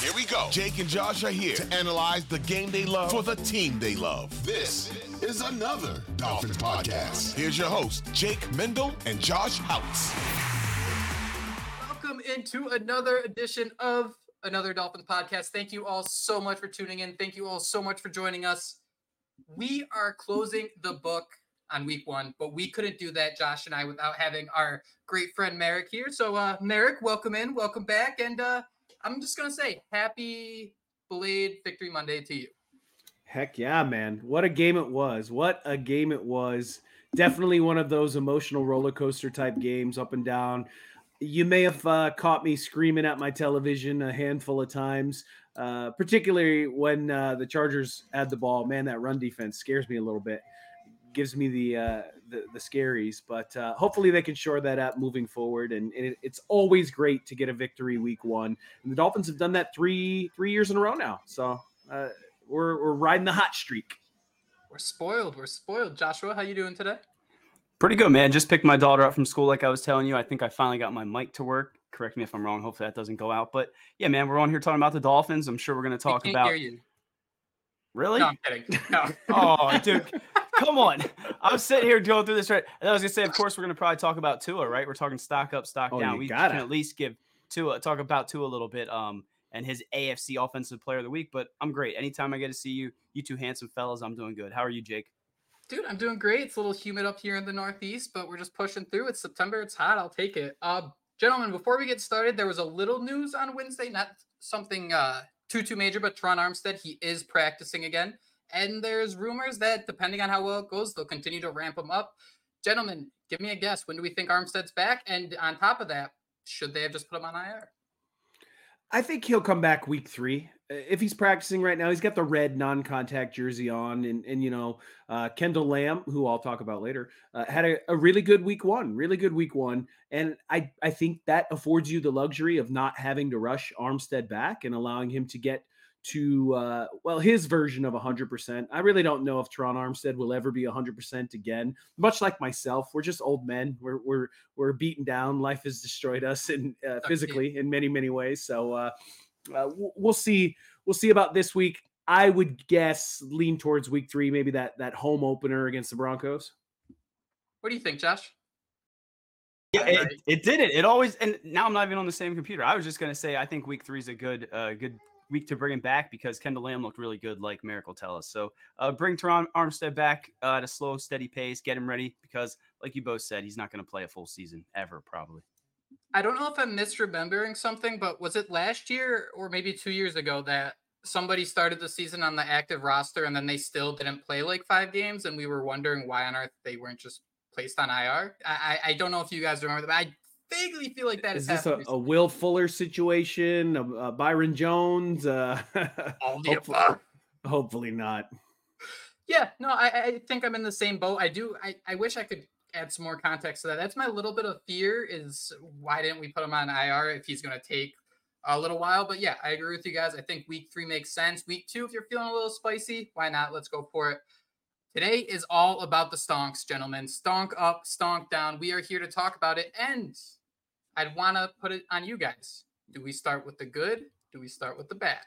Here we go. Jake and Josh are here to analyze the game they love for the team they love. This is another Dolphins podcast. Here's your host, Jake Mendel and Josh Houtz. Welcome into another edition of another Dolphins podcast. Thank you all so much for tuning in. Thank you all so much for joining us. We are closing the book on week one, but we couldn't do that, Josh and I, without having our great friend Marek here. So, uh, Marek, welcome in, welcome back, and uh, I'm just gonna say happy Blade Victory Monday to you. Heck yeah, man. What a game it was. What a game it was. Definitely one of those emotional roller coaster type games up and down. You may have uh, caught me screaming at my television a handful of times, uh, particularly when uh, the Chargers had the ball. Man, that run defense scares me a little bit, gives me the uh, the, the scaries. But uh, hopefully they can shore that up moving forward. And, and it, it's always great to get a victory week one. And the Dolphins have done that three three years in a row now. So uh, we're we're riding the hot streak. We're spoiled. We're spoiled. Joshua, how you doing today? Pretty good, man. Just picked my daughter up from school, like I was telling you. I think I finally got my mic to work. Correct me if I'm wrong. Hopefully that doesn't go out. But yeah, man, we're on here talking about the Dolphins. I'm sure we're going to talk can't about. Hear you. Really? No, I'm kidding. No. oh, dude, come on! I'm sitting here going through this right. And I was gonna say, of course, we're gonna probably talk about Tua, right? We're talking stock up, stock Oh, down. We gotta. can at least give Tua talk about Tua a little bit, um, and his AFC Offensive Player of the Week. But I'm great. Anytime I get to see you, you two handsome fellas, I'm doing good. How are you, Jake? Dude, I'm doing great. It's a little humid up here in the Northeast, but we're just pushing through. It's September. It's hot. I'll take it. Uh, gentlemen, before we get started, there was a little news on Wednesday, not something uh, too too major, but Terron Armstead he is practicing again, and there's rumors that depending on how well it goes, they'll continue to ramp him up. Gentlemen, give me a guess. When do we think Armstead's back? And on top of that, should they have just put him on IR? I think he'll come back week three. If he's practicing right now, he's got the red non-contact jersey on, and and you know uh, Kendall Lamm, who I'll talk about later, uh, had a, a really good week one, really good week one, and I I think that affords you the luxury of not having to rush Armstead back and allowing him to get to uh, well his version of 100%. I really don't know if Terron Armstead will ever be 100% again. Much like myself, we're just old men. We're we're we're beaten down. Life has destroyed us and uh, physically in many many ways. So uh, uh, we'll see. We'll see about this week. I would guess lean towards week three, maybe that that home opener against the Broncos. What do you think, Josh? Yeah, it, it did it. It always and now I'm not even on the same computer. I was just gonna say I think week three is a good uh good week to bring him back because Kendall Lamm looked really good, like Miracle tell us. So uh bring Terron Armstead back uh, at a slow, steady pace, get him ready because like you both said, he's not gonna play a full season ever, probably. I don't know if I'm misremembering something, but was it last year or maybe two years ago that somebody started the season on the active roster and then they still didn't play like five games, and we were wondering why on earth they weren't just placed on IR? I I, I don't know if you guys remember that. I vaguely feel like that Is has this a, a. Will Fuller situation? A, a Byron Jones? Uh, All the hopefully, above. hopefully not. Yeah, no, I, I think I'm in the same boat. I do. I, I wish I could add some more context to that. That's my little bit of fear is why didn't we put him on IR if he's going to take a little while? But yeah, I agree with you guys. I think week three makes sense. Week two, if you're feeling a little spicy, why not? Let's go for it. Today is all about the stonks, gentlemen. Stonk up, stonk down. We are here to talk about it. And I'd want to put it on you guys. Do we start with the good? Do we start with the bad?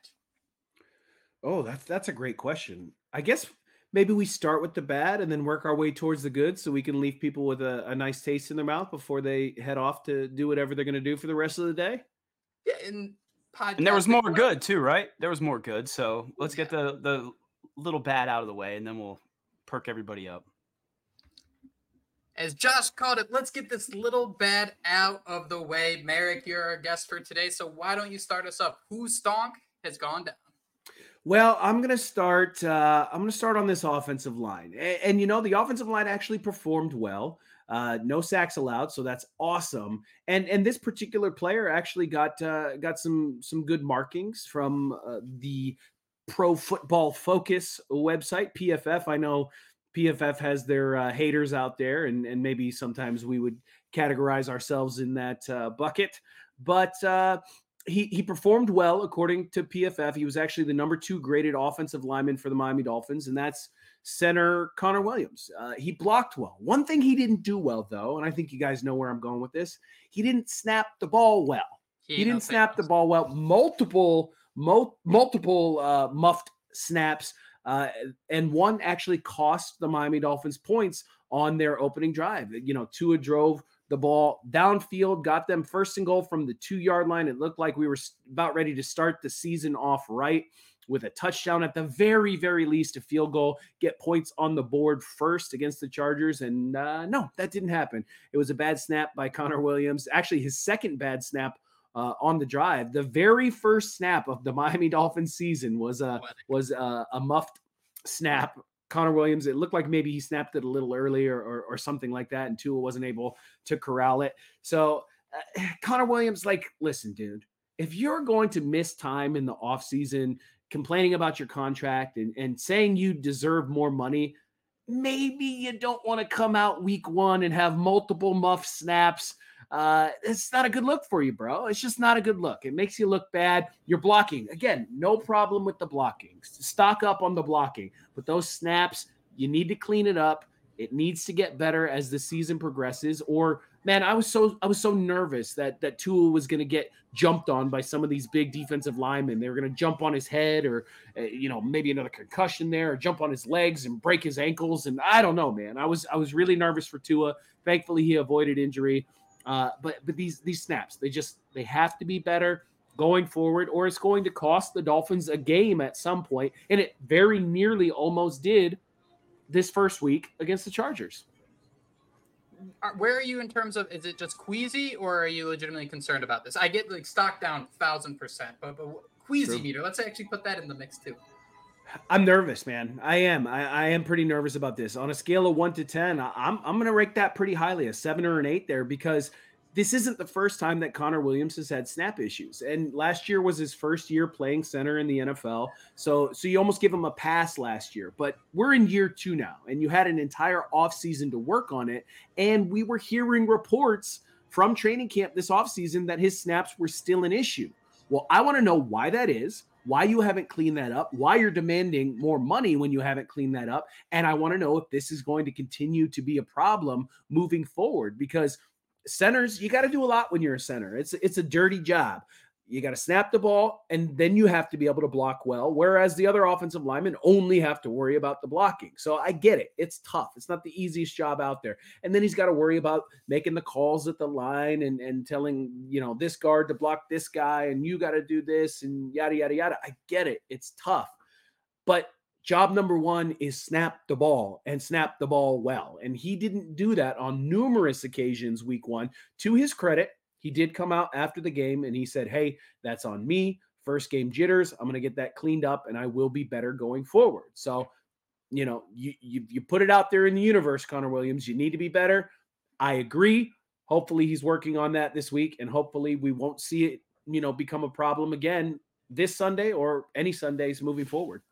Oh, that's that's a great question. I guess maybe we start with the bad and then work our way towards the good, so we can leave people with a, a nice taste in their mouth before they head off to do whatever they're going to do for the rest of the day. Yeah, and podcast. And there was more good too, right? There was more good. So oh, let's get the the little bad out of the way, and then we'll perk everybody up. As Josh called it, let's get this little bad out of the way. Marek, you're our guest for today, so why don't you start us up? Whose stonk has gone down? Well, I'm to start. Uh, I'm to start on this offensive line, and, and, you know the offensive line actually performed well. Uh, no sacks allowed, so that's awesome. And and this particular player actually got uh, got some some good markings from uh, the Pro Football Focus website, PFF. I know PFF has their uh, haters out there, and and maybe sometimes we would categorize ourselves in that uh, bucket, but uh, he he performed well according to PFF. He was actually the number two graded offensive lineman for the Miami Dolphins, and that's center Connor Williams. Uh, he blocked well. One thing he didn't do well, though, and I think you guys know where I'm going with this. He didn't snap the ball well. He, he didn't snap the ball well. Multiple multiple uh, muffed snaps, uh, and one actually cost the Miami Dolphins points on their opening drive. You know, Tua drove the ball downfield, got them first and goal from the two yard line. It looked like we were about ready to start the season off right with a touchdown at the very, very least, a field goal, get points on the board first against the Chargers. And uh, no, that didn't happen. It was a bad snap by Connor Williams. Actually, his second bad snap uh, on the drive. The very first snap of the Miami Dolphins season was a was a, a muffed snap. Connor Williams, it looked like maybe he snapped it a little earlier or, or something like that, and Tua wasn't able to corral it. So uh, Connor Williams, like, listen, dude, if you're going to miss time in the offseason complaining about your contract and, and saying you deserve more money, maybe you don't want to come out week one and have multiple muff snaps uh, it's not a good look for you, bro. It's just not a good look. It makes you look bad. You're blocking. Again, no problem with the blocking. Stock up on the blocking. But those snaps, you need to clean it up. It needs to get better as the season progresses. Or man, I was so I was so nervous that that Tua was going to get jumped on by some of these big defensive linemen. They were going to jump on his head, or uh, you know maybe another concussion there, or jump on his legs and break his ankles. And I don't know, man. I was I was really nervous for Tua. Thankfully, he avoided injury. Uh, but but these these snaps, they just they have to be better going forward, or it's going to cost the Dolphins a game at some point, and it very nearly almost did this first week against the Chargers. Where are you in terms of is it just queasy or are you legitimately concerned about this? I get like stock down thousand percent, but but queasy True. meter. Let's actually put that in the mix too. I'm nervous, man. I am. I, I, am pretty nervous about this. On a scale of one to ten, I, I'm I'm gonna rate that pretty highly, a seven or an eight there, because this isn't the first time that Connor Williams has had snap issues. And last year was his first year playing center in the NFL. So so you almost give him a pass last year. But we're in year two now, and you had an entire offseason to work on it. And we were hearing reports from training camp this offseason that his snaps were still an issue. Well, I want to know why that is why you haven't cleaned that up, why you're demanding more money when you haven't cleaned that up. And I want to know if this is going to continue to be a problem moving forward because centers, you got to do a lot when you're a center. It's it's a dirty job. You got to snap the ball, and then you have to be able to block well. Whereas the other offensive linemen only have to worry about the blocking. So I get it. It's tough. It's not the easiest job out there. And then he's got to worry about making the calls at the line and, and telling, you know, this guard to block this guy, and you got to do this, and yada, yada, yada. I get it. It's tough. But job number one is snap the ball and snap the ball well. And he didn't do that on numerous occasions week one. To his credit, he did come out after the game and he said, Hey, that's on me. First game jitters. I'm going to get that cleaned up and I will be better going forward. So, you know, you, you, you put it out there in the universe, Connor Williams. You need to be better. I agree. Hopefully he's working on that this week and hopefully we won't see it, you know, become a problem again this Sunday or any Sundays moving forward.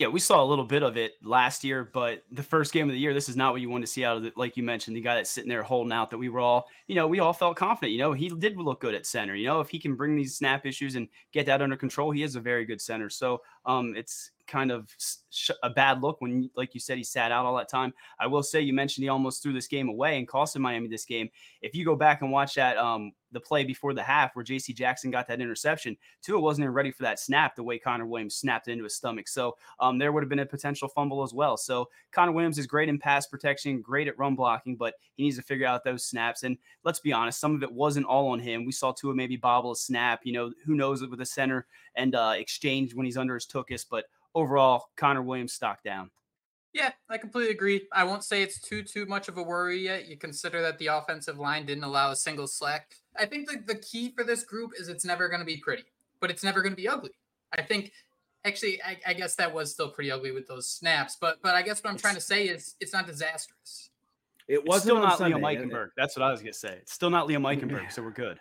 Yeah, we saw a little bit of it last year, but the first game of the year, this is not what you want to see out of it. Like you mentioned, the guy that's sitting there holding out that we were all, you know, we all felt confident. You know, he did look good at center. You know, if he can bring these snap issues and get that under control, he is a very good center. So um, it's kind of sh- a bad look when, like you said, he sat out all that time. I will say you mentioned he almost threw this game away and costed Miami this game. If you go back and watch that um, the play before the half where J.C. Jackson got that interception, Tua wasn't even ready for that snap the way Connor Williams snapped into his stomach. So um, there would have been a potential fumble as well. So Connor Williams is great in pass protection, great at run blocking, but he needs to figure out those snaps. And let's be honest, some of it wasn't all on him. We saw Tua maybe bobble a snap. You know, who knows it with a center and uh, exchange when he's under his tuchus. But overall, Connor Williams stock down. Yeah, I completely agree. I won't say it's too too much of a worry yet. You consider that the offensive line didn't allow a single slack. I think the, the key for this group is it's never going to be pretty, but it's never going to be ugly. I think actually I, I, guess that was still pretty ugly with those snaps, but but I guess what I'm trying to say is it's not disastrous. It was still not Sunday, Liam Eichenberg. That's what I was gonna say. It's still not Liam Eichenberg, so we're good.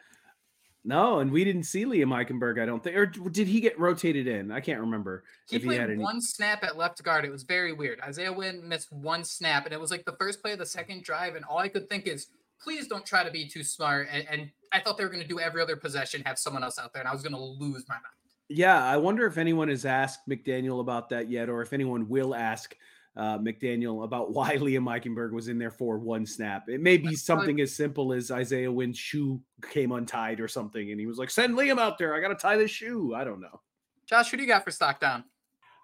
No, and we didn't see Liam Eichenberg, I don't think. Or did he get rotated in? I can't remember. He played he any... one snap at left guard. It was very weird. Isaiah Wynn missed one snap, and it was like the first play of the second drive. And all I could think is, please don't try to be too smart. And, and I thought they were going to do every other possession, have someone else out there, and I was going to lose my mind. Yeah, I wonder if anyone has asked McDaniel about that yet, or if anyone will ask uh, McDaniel about why Liam Eichenberg was in there for one snap. It may be something as simple as Isaiah Wynn's shoe came untied or something, and he was like, "Send Liam out there. I got to tie this shoe." I don't know. Josh, who do you got for stock down?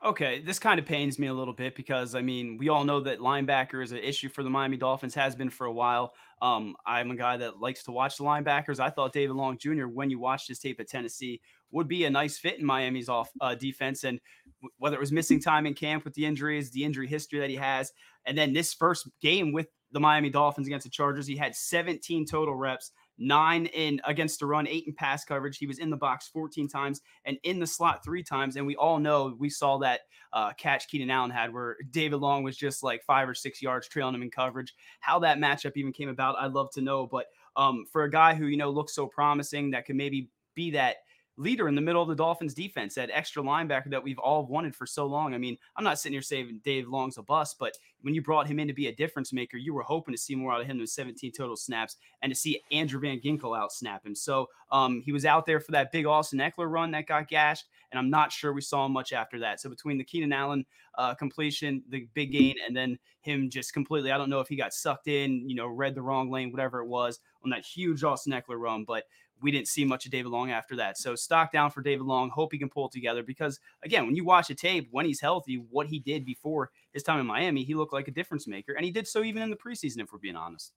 Okay, this kind of pains me a little bit because I mean, we all know that linebacker is an issue for the Miami Dolphins, has been for a while. Um, I'm a guy that likes to watch the linebackers. I thought David Long Jr., when you watched his tape at Tennessee, would be a nice fit in Miami's off uh, defense. And w- whether it was missing time in camp with the injuries, the injury history that he has, and then this first game with the Miami Dolphins against the Chargers, he had 17 total reps nine in against the run, eight in pass coverage. He was in the box 14 times and in the slot three times. And we all know we saw that uh, catch Keenan Allen had where David Long was just like five or six yards trailing him in coverage. How that matchup even came about, I'd love to know. But um, for a guy who, you know, looks so promising that could maybe be that leader in the middle of the Dolphins defense, that extra linebacker that we've all wanted for so long. I mean, I'm not sitting here saying Dave Long's a bust, but when you brought him in to be a difference maker, you were hoping to see more out of him than 17 total snaps and to see Andrew Van Ginkel out snap him. So um, he was out there for that big Austin Ekeler run that got gashed, and I'm not sure we saw much after that. So between the Keenan Allen uh, completion, the big gain, and then him just completely, I don't know if he got sucked in, you know, read the wrong lane, whatever it was on that huge Austin Ekeler run, but we didn't see much of David Long after that. So stock down for David Long. Hope he can pull together because again, when you watch a tape when he's healthy, what he did before his time in Miami, he looked like a difference maker, and he did so even in the preseason. If we're being honest.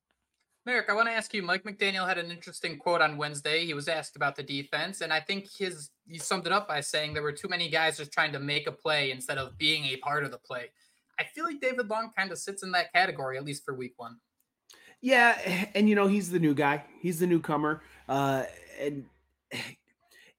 Marek, I want to ask you. Mike McDaniel had an interesting quote on Wednesday. He was asked about the defense, and I think his he summed it up by saying there were too many guys just trying to make a play instead of being a part of the play. I feel like David Long kind of sits in that category, at least for Week One. Yeah, and you know he's the new guy. He's the newcomer. Uh, and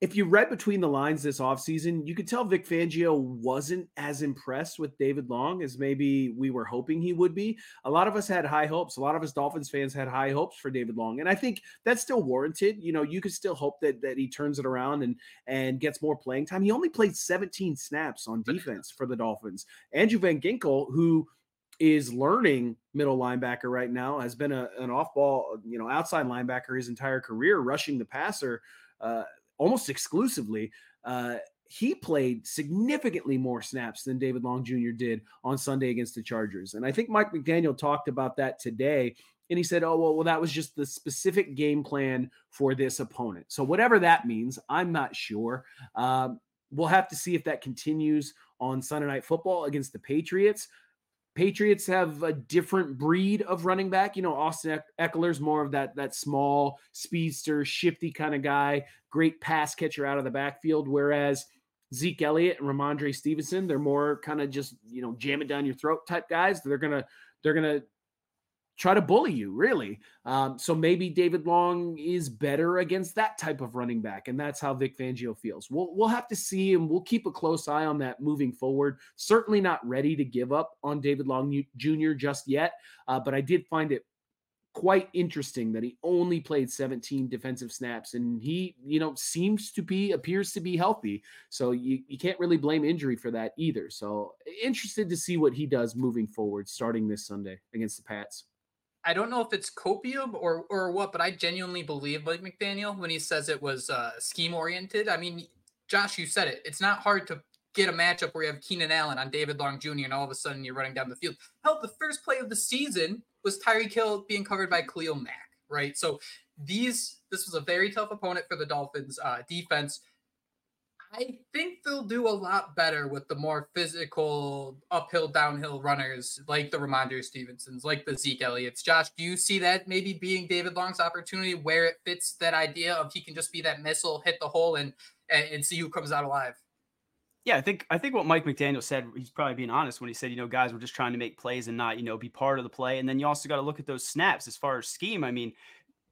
if you read between the lines this offseason, you could tell Vic Fangio wasn't as impressed with David Long as maybe we were hoping he would be. A lot of us had high hopes. A lot of us Dolphins fans had high hopes for David Long. And I think that's still warranted. You know, you could still hope that that he turns it around and and gets more playing time. He only played 17 snaps on defense for the Dolphins. Andrew Van Ginkel, who is learning middle linebacker right now, has been a, an off ball, you know, outside linebacker his entire career, rushing the passer uh, almost exclusively. Uh, he played significantly more snaps than David Long Jr. did on Sunday against the Chargers. And I think Mike McDaniel talked about that today. And he said, Oh, well, well, that was just the specific game plan for this opponent. So, whatever that means, I'm not sure. Um, we'll have to see if that continues on Sunday Night Football against the Patriots. Patriots have a different breed of running back. You know, Austin Ekeler's more of that that small speedster, shifty kind of guy, great pass catcher out of the backfield. Whereas Zeke Elliott and Rhamondre Stevenson, they're more kind of just you know jam it down your throat type guys. They're gonna they're gonna try to bully you, really. Um, so maybe David Long is better against that type of running back, and that's how Vic Fangio feels. We'll we'll have to see, and we'll keep a close eye on that moving forward. Certainly not ready to give up on David Long Jr. just yet, uh, but I did find it quite interesting that he only played 17 defensive snaps and he you know seems to be appears to be healthy so you, you can't really blame injury for that either so interested to see what he does moving forward starting this sunday against the pats I don't know if it's copium or or what, but I genuinely believe like McDaniel when he says it was uh, scheme oriented. I mean, Josh, you said it. It's not hard to get a matchup where you have Keenan Allen on David Long Jr. and all of a sudden you're running down the field. Hell, the first play of the season was Tyreek Hill being covered by Khalil Mack, right? So these this was a very tough opponent for the Dolphins uh, defense. I think they'll do a lot better with the more physical uphill, downhill runners like the Rhamondre Stevensons, like the Zeke Elliott's. Josh, do you see that maybe being David Long's opportunity where it fits that idea of he can just be that missile, hit the hole, and, and see who comes out alive? Yeah, I think I think what Mike McDaniel said, he's probably being honest when he said, you know, guys, we're just trying to make plays and not, you know, be part of the play. And then you also got to look at those snaps as far as scheme. I mean,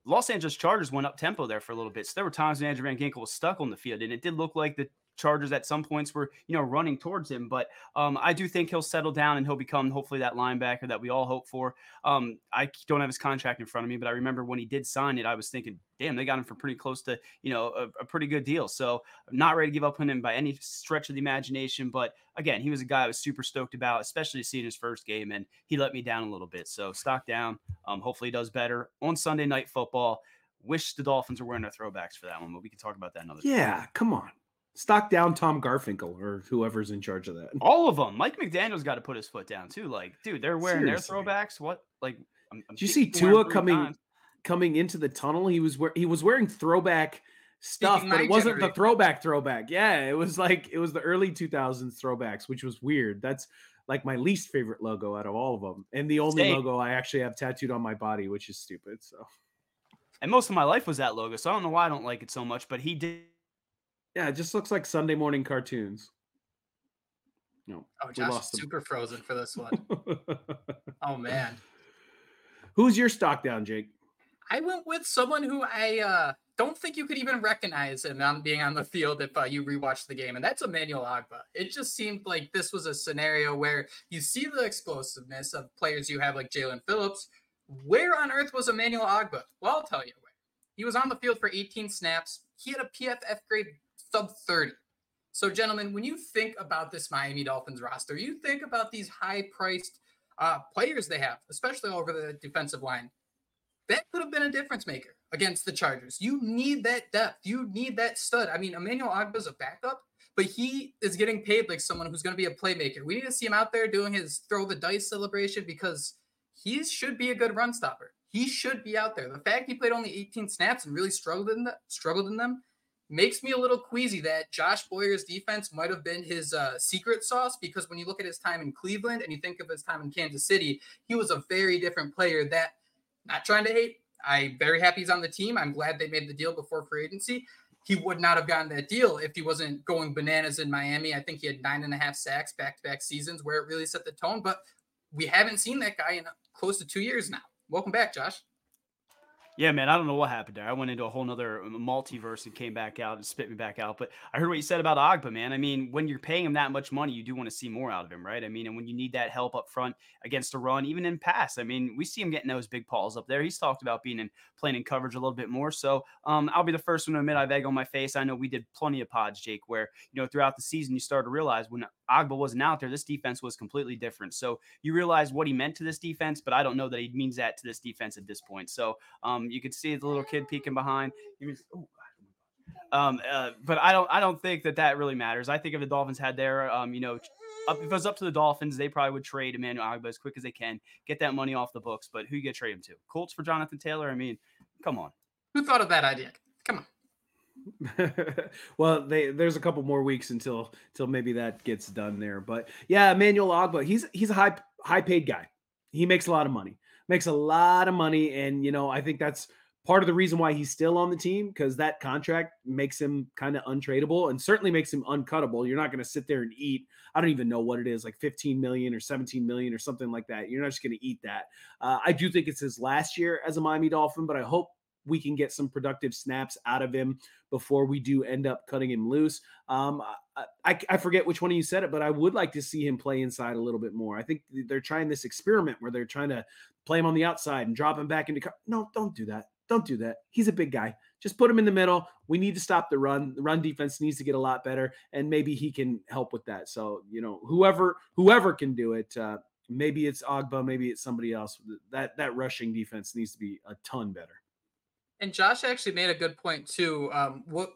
Los Angeles Chargers went up tempo there for a little bit. So there were times when Andrew Van Ginkel was stuck on the field, and it did look like the Chargers at some points were, you know, running towards him. But um, I do think he'll settle down and he'll become hopefully that linebacker that we all hope for. Um, I don't have his contract in front of me, but I remember when he did sign it, I was thinking, damn, they got him for pretty close to, you know, a, a pretty good deal. So I'm not ready to give up on him by any stretch of the imagination. But again, he was a guy I was super stoked about, especially seeing his first game, and he let me down a little bit. So stock down. Um, hopefully he does better on Sunday night football. Wish the Dolphins were wearing their throwbacks for that one, but we can talk about that another Yeah, time. come on. Stock down Tom Garfinkel or whoever's in charge of that. All of them. Mike McDaniel's got to put his foot down too. Like, dude, they're wearing Seriously. their throwbacks. What? Like, I'm, I'm Did you see people Tua coming times. coming into the tunnel? He was wear, he was wearing throwback stuff, Speaking but it wasn't the throwback throwback. Yeah, it was like it was the early 2000s throwbacks, which was weird. That's like my least favorite logo out of all of them, and the only Same. logo I actually have tattooed on my body, which is stupid. So And most of my life was that logo, so I don't know why I don't like it so much. But he did. Yeah, it just looks like Sunday morning cartoons. No, Oh, Josh super frozen for this one. oh man. Who's your stock down, Jake? I went with someone who I uh, don't think you could even recognize him on being on the field if uh, you rewatch the game, and that's Emmanuel Ogbah. It just seemed like this was a scenario where you see the explosiveness of players you have like Jaelan Phillips. Where on earth was Emmanuel Ogbah? Well, I'll tell you where. He was on the field for 18 snaps. He had a PFF grade sub 30. So, gentlemen, when you think about this Miami Dolphins roster, you think about these high priced uh, players they have, especially over the defensive line that could have been a difference maker against the Chargers. You need that depth. You need that stud. I mean, Emmanuel Ogbah's a backup, but he is getting paid like someone who's going to be a playmaker. We need to see him out there doing his throw the dice celebration because he should be a good run stopper. He should be out there. The fact he played only 18 snaps and really struggled in the, struggled in them makes me a little queasy that Josh Boyer's defense might have been his uh, secret sauce because when you look at his time in Cleveland and you think of his time in Kansas City, he was a very different player that not trying to hate. I'm very happy he's on the team. I'm glad they made the deal before free agency. He would not have gotten that deal if he wasn't going bananas in Miami. I think he had nine and a half sacks back to back seasons where it really set the tone. But we haven't seen that guy in close to two years now. Welcome back, Josh. Yeah, man, I don't know what happened there. I went into a whole nother um, multiverse and came back out and spit me back out. But I heard what you said about Ogbah, man. I mean, when you're paying him that much money, you do want to see more out of him, right? I mean, and when you need that help up front against a run, even in pass, I mean, we see him getting those big balls up there. He's talked about being in playing in coverage a little bit more. So um, I'll be the first one to admit I've egg on my face. I know we did plenty of pods, Jake, where you know throughout the season you start to realize when Ogbah wasn't out there, this defense was completely different. So you realize what he meant to this defense, but I don't know that he means that to this defense at this point. So um, you could see the little kid peeking behind. Was, oh, um, uh, but I don't, I don't think that that really matters. I think if the Dolphins had their, um, you know, up, if it was up to the Dolphins, they probably would trade Emmanuel Ogbah as quick as they can, get that money off the books. But who you get trade him to? Colts for Jonathan Taylor? I mean, come on. Who thought of that idea? Come on. well, they, there's a couple more weeks until until maybe that gets done there. But yeah, Emmanuel Ogbah, he's he's a high high paid guy. He makes a lot of money. Makes a lot of money, and you know I think that's part of the reason why he's still on the team because that contract makes him kind of untradeable and certainly makes him uncuttable. You're not going to sit there and eat. I don't even know what it is, like 15 million or 17 million or something like that. You're not just going to eat that. Uh, I do think it's his last year as a Miami Dolphin, but I hope we can get some productive snaps out of him before we do end up cutting him loose. Um, I, I, forget which one of you said it, but I would like to see him play inside a little bit more. I think they're trying this experiment where they're trying to play him on the outside and drop him back into. Co- no, don't do that. Don't do that. He's a big guy. Just put him in the middle. We need to stop the run. The run defense needs to get a lot better, and maybe he can help with that. So you know, whoever whoever can do it. Uh, maybe it's Ogbah. Maybe it's somebody else. That that rushing defense needs to be a ton better. And Josh actually made a good point too. Um, what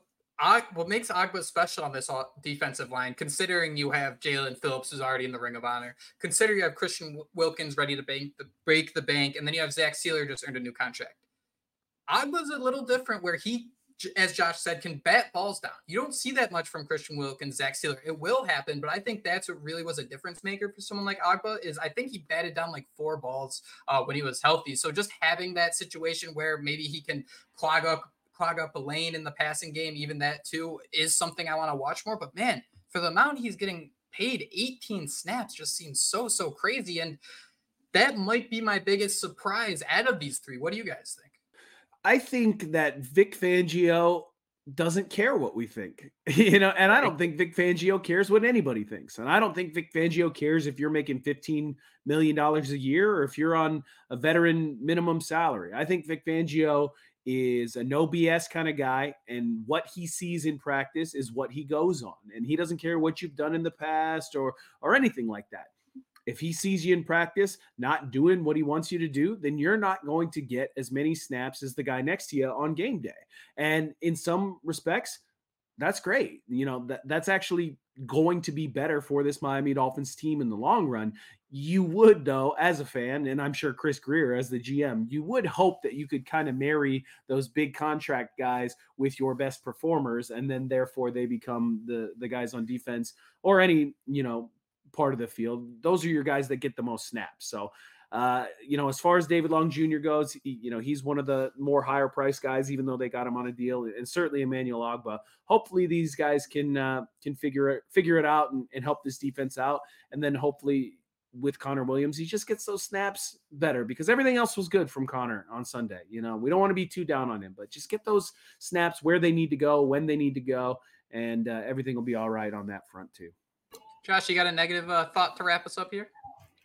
what makes Ogbah special on this defensive line, considering you have Jaelan Phillips who's already in the Ring of Honor, consider you have Christian Wilkins ready to bank the, break the bank, and then you have Zach Sieler just earned a new contract. Ogbah's a little different where he, as Josh said, can bat balls down. You don't see that much from Christian Wilkins, Zach Sieler. It will happen, but I think that's what really was a difference maker for someone like Ogbah is I think he batted down like four balls uh, when he was healthy. So just having that situation where maybe he can clog up clog up a lane in the passing game, even that too is something I want to watch more. But man, for the amount he's getting paid, 18 snaps just seems so, so crazy. And that might be my biggest surprise out of these three. What do you guys think? I think that Vic Fangio doesn't care what we think, you know, and I don't think Vic Fangio cares what anybody thinks. And I don't think Vic Fangio cares if you're making $15 million a year or if you're on a veteran minimum salary. I think Vic Fangio is a no BS kind of guy, and what he sees in practice is what he goes on, and he doesn't care what you've done in the past or or anything like that. If he sees you in practice not doing what he wants you to do, then you're not going to get as many snaps as the guy next to you on game day. And in some respects, that's great. You know, that, that's actually going to be better for this Miami Dolphins team in the long run. You would, though, as a fan, and I'm sure Chris Grier as the GM, you would hope that you could kind of marry those big contract guys with your best performers, and then therefore they become the the guys on defense or any you know part of the field. Those are your guys that get the most snaps. So uh, you know, as far as David Long Jr. goes, he, you know, he's one of the more higher price guys, even though they got him on a deal, and certainly Emmanuel Ogbah. Hopefully, these guys can uh, can figure it figure it out and, and help this defense out, and then hopefully with Connor Williams, he just gets those snaps better because everything else was good from Connor on Sunday. You know, we don't want to be too down on him, but just get those snaps where they need to go, when they need to go, and uh, everything will be all right on that front too. Josh, you got a negative uh, thought to wrap us up here?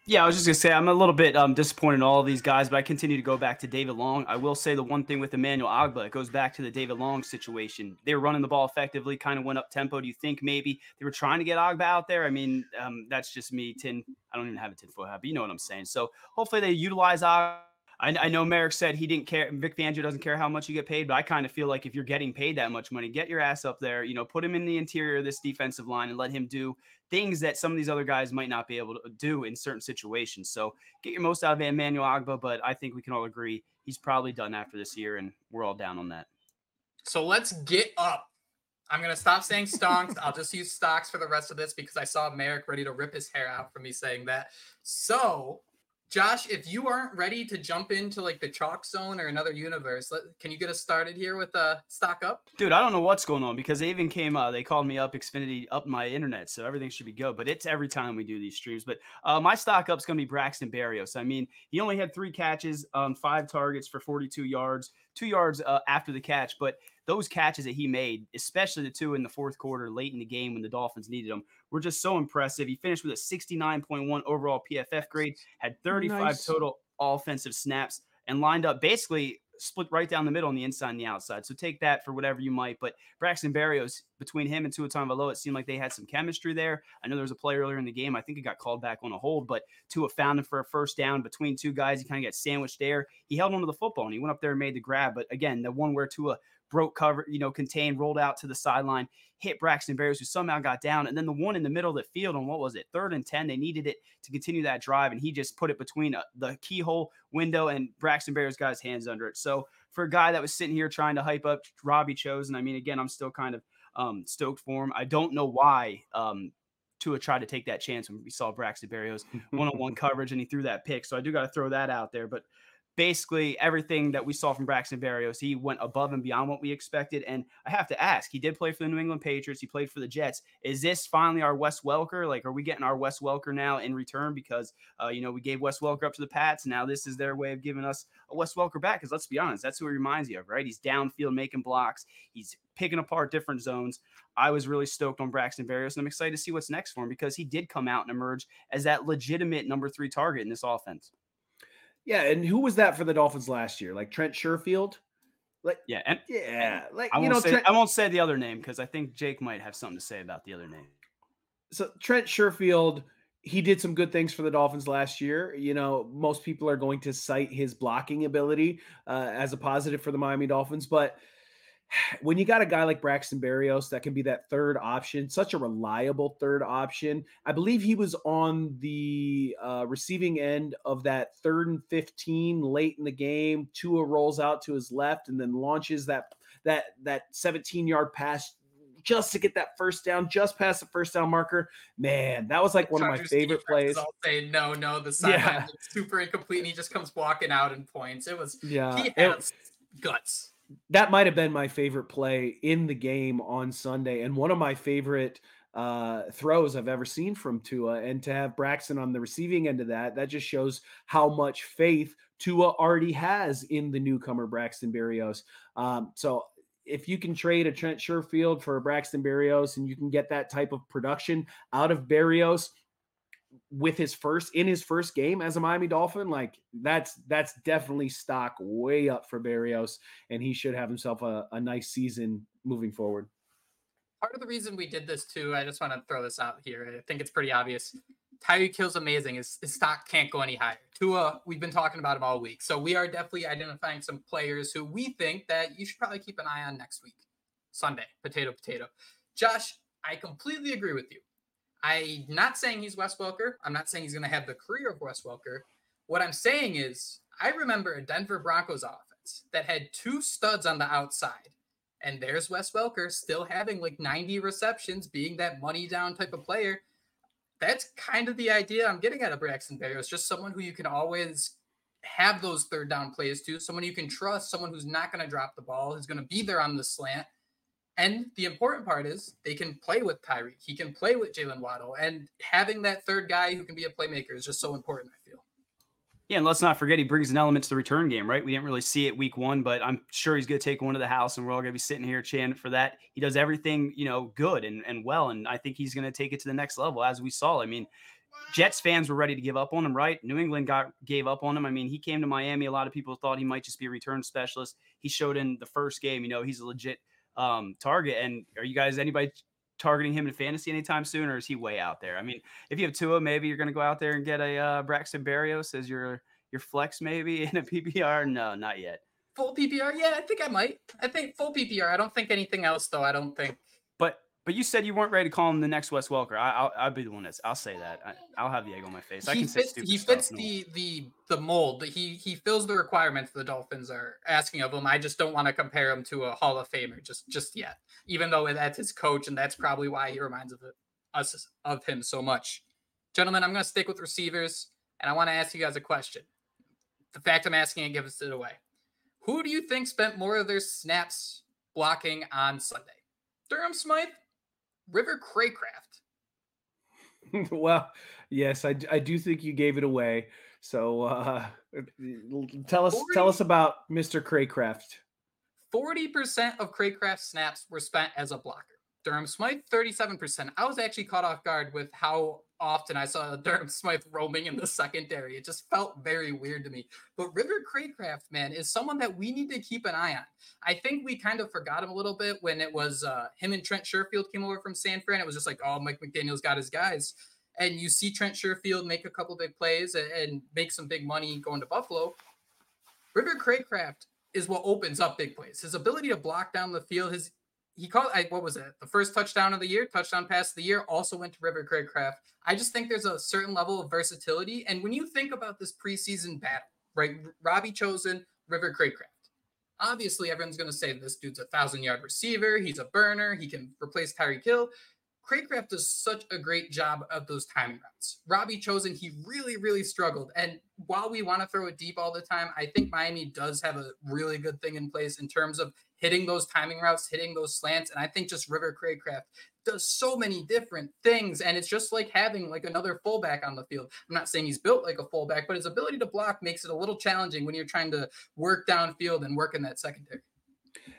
Yeah, I was just gonna say I'm a little bit um, disappointed in all of these guys, but I continue to go back to David Long. I will say the one thing with Emmanuel Ogbah, it goes back to the David Long situation. They were running the ball effectively, kind of went up tempo. Do you think maybe they were trying to get Ogbah out there? I mean, um, that's just me. Tin, I don't even have a tinfoil hat, but you know what I'm saying. So hopefully they utilize Ogbah I, I, know Marek said he didn't care. Vic Fangio doesn't care how much you get paid, but I kind of feel like if you're getting paid that much money, get your ass up there. You know, put him in the interior of this defensive line and let him do things that some of these other guys might not be able to do in certain situations. So get your most out of Emmanuel Ogbah, but I think we can all agree he's probably done after this year, and we're all down on that. So let's get up. I'm gonna stop saying stonks. I'll just use stocks for the rest of this because I saw Marek ready to rip his hair out for me saying that. So Josh, if you aren't ready to jump into like the chalk zone or another universe, let, can you get us started here with a uh, stock up? Dude, I don't know what's going on because they even came. Uh, they called me up, Xfinity up my internet, so everything should be good. But it's every time we do these streams. But uh, my stock up's going to be Braxton Berrios. I mean, he only had three catches, um, five targets for 42 yards, two yards uh, after the catch, but those catches that he made, especially the two in the fourth quarter late in the game when the Dolphins needed them, were just so impressive. He finished with a 69.1 overall PFF grade, had 35 nice. total offensive snaps, and lined up basically split right down the middle on the inside and the outside. So take that for whatever you might. But Braxton Berrios, between him and Tua Tagovailoa, it seemed like they had some chemistry there. I know there was a play earlier in the game. I think it got called back on a hold, but Tua found him for a first down between two guys. He kind of got sandwiched there. He held onto the football and he went up there and made the grab. But again, the one where Tua broke cover, you know, contained, rolled out to the sideline, hit Braxton Berrios, who somehow got down. And then the one in the middle of the field on what was it, third and 10, they needed it to continue that drive. And he just put it between a, uh, the keyhole window and Braxton Berrios got his hands under it. So for a guy that was sitting here trying to hype up Robbie Chosen, I mean, again, I'm still kind of um, stoked for him. I don't know why um, Tua tried to take that chance when we saw Braxton Berrios one on one coverage and he threw that pick. So I do got to throw that out there. But basically everything that we saw from Braxton Berrios. He went above and beyond what we expected. And I have to ask, he did play for the New England Patriots. He played for the Jets. Is this finally our Wes Welker? Like, are we getting our Wes Welker now in return? Because, uh, you know, we gave Wes Welker up to the Pats. Now this is their way of giving us a Wes Welker back. Because let's be honest, that's who he reminds you of, right? He's downfield making blocks. He's picking apart different zones. I was really stoked on Braxton Berrios, and I'm excited to see what's next for him because he did come out and emerge as that legitimate number three target in this offense. Yeah, and who was that for the Dolphins last year? Like Trent Sherfield? Like yeah, and yeah, like I you know, say, Trent, I won't say the other name because I think Jake might have something to say about the other name. So Trent Sherfield, he did some good things for the Dolphins last year. You know, most people are going to cite his blocking ability uh, as a positive for the Miami Dolphins, but when you got a guy like Braxton Berrios that can be that third option, such a reliable third option. I believe he was on the uh, receiving end of that third and 15 late in the game. Tua rolls out to his left and then launches that that that 17 yard pass just to get that first down, just past the first down marker. Man, that was like one of my favorite plays. I'll say no, no, the sideline yeah. super incomplete, and he just comes walking out and points. It was yeah, he has it, guts that might have been my favorite play in the game on Sunday and one of my favorite uh, throws I've ever seen from Tua. And to have Braxton on the receiving end of that, that just shows how much faith Tua already has in the newcomer Braxton Berrios. Um, so if you can trade a Trent Sherfield for a Braxton Berrios and you can get that type of production out of Berrios, with his first in his first game as a Miami Dolphin, like that's that's definitely stock way up for Berrios, and he should have himself a, a nice season moving forward. Part of the reason we did this too, I just want to throw this out here. I think it's pretty obvious. Tyreek Hill's amazing. His, his stock can't go any higher. Tua, we've been talking about him all week. So we are definitely identifying some players who we think that you should probably keep an eye on next week. Sunday, potato, potato. Josh, I completely agree with you. I'm not saying he's Wes Welker. I'm not saying he's going to have the career of Wes Welker. What I'm saying is, I remember a Denver Broncos offense that had two studs on the outside. And there's Wes Welker still having like 90 receptions, being that money down type of player. That's kind of the idea I'm getting at a Braxton Berrios, just someone who you can always have those third down plays to, someone you can trust, someone who's not going to drop the ball, who's going to be there on the slant, and the important part is they can play with Tyreek. He can play with Jaylen Waddle. And having that third guy who can be a playmaker is just so important, I feel. Yeah, and let's not forget he brings an element to the return game, right? We didn't really see it week one, but I'm sure he's going to take one to the house, and we're all going to be sitting here chanting for that. He does everything, you know, good and, and well, and I think he's going to take it to the next level, as we saw. I mean, Jets fans were ready to give up on him, right? New England got gave up on him. I mean, he came to Miami. A lot of people thought he might just be a return specialist. He showed in the first game, you know, he's a legit – um, target. And are you guys anybody targeting him in fantasy anytime soon, or is he way out there? I mean, if you have Tua, maybe you're going to go out there and get a uh, Braxton Berrios as your your flex, maybe in a PPR. No, not yet. Full PPR, yeah, I think I might. I think full PPR. I don't think anything else though. I don't think. But you said you weren't ready to call him the next Wes Welker. I, will I'll be the one that's. I'll say that. I, will have the egg on my face. I he can fits, He fits the the the mold. He he fills the requirements the Dolphins are asking of him. I just don't want to compare him to a Hall of Famer just just yet. Even though that's his coach, and that's probably why he reminds of it, us of him so much. Gentlemen, I'm going to stick with receivers, and I want to ask you guys a question. The fact I'm asking it gives it away. Who do you think spent more of their snaps blocking on Sunday? Durham Smythe River Cracraft. well, yes, I, I do think you gave it away. So uh, tell us 40, tell us about Mr. Cracraft. 40% of Cracraft snaps were spent as a blocker. Durham Smythe, 37%. I was actually caught off guard with how often I saw Durham Smythe roaming in the secondary. It just felt very weird to me. But River Cracraft, man, is someone that we need to keep an eye on. I think we kind of forgot him a little bit when it was uh, him and Trent Sherfield came over from San Fran. It was just like, oh, Mike McDaniel's got his guys. And you see Trent Sherfield make a couple big plays and, and make some big money going to Buffalo. River Cracraft is what opens up big plays. His ability to block down the field, his he called I, what was it? The first touchdown of the year, touchdown pass of the year, also went to River Cracraft. I just think there's a certain level of versatility. And when you think about this preseason battle, right? Robbie Chosen, River Cracraft. Obviously, everyone's going to say this dude's a thousand yard receiver. He's a burner. He can replace Tyreek Hill. Cracraft does such a great job of those timing routes. Robbie Chosen, he really, really struggled. And while we want to throw it deep all the time, I think Miami does have a really good thing in place in terms of hitting those timing routes, hitting those slants. And I think just River Cracraft does so many different things. And it's just like having like another fullback on the field. I'm not saying he's built like a fullback, but his ability to block makes it a little challenging when you're trying to work downfield and work in that secondary.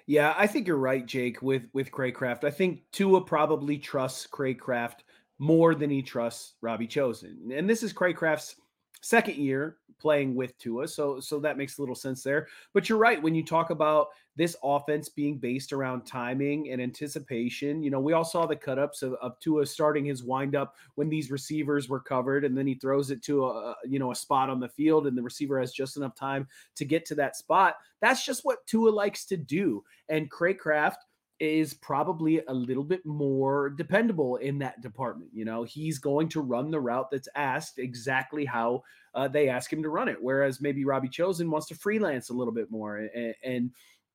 Yeah, I think you're right, Jake, with with Cracraft. I think Tua probably trusts Cracraft more than he trusts Robbie Chosen. And this is Cracraft's second year playing with Tua, so so that makes a little sense there. But you're right when you talk about this offense being based around timing and anticipation. You know, we all saw the cutups of, of Tua starting his windup when these receivers were covered, and then he throws it to a you know a spot on the field, and the receiver has just enough time to get to that spot. That's just what Tua likes to do, and Cracraft is probably a little bit more dependable in that department. You know, he's going to run the route that's asked exactly how uh, they ask him to run it. Whereas maybe Robbie Chosen wants to freelance a little bit more and, and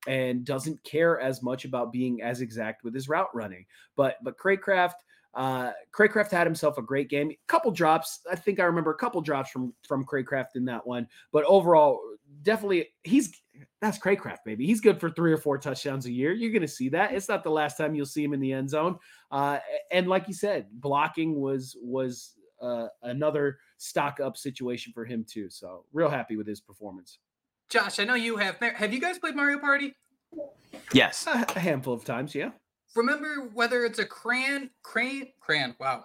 and doesn't care as much about being as exact with his route running. But but Cracraft, uh, Cracraft had himself a great game. A couple drops. I think I remember a couple drops from from Cracraft in that one. But overall, definitely he's that's Cracraft, baby. He's good for three or four touchdowns a year. You're to see that. It's not the last time you'll see him in the end zone. Uh, and like you said, blocking was was uh, another stock up situation for him too. So real happy with his performance. Josh, I know you have. Have you guys played Mario Party? Yes, a, a handful of times. Yeah. Remember whether it's a crayon, crane, crayon. Wow,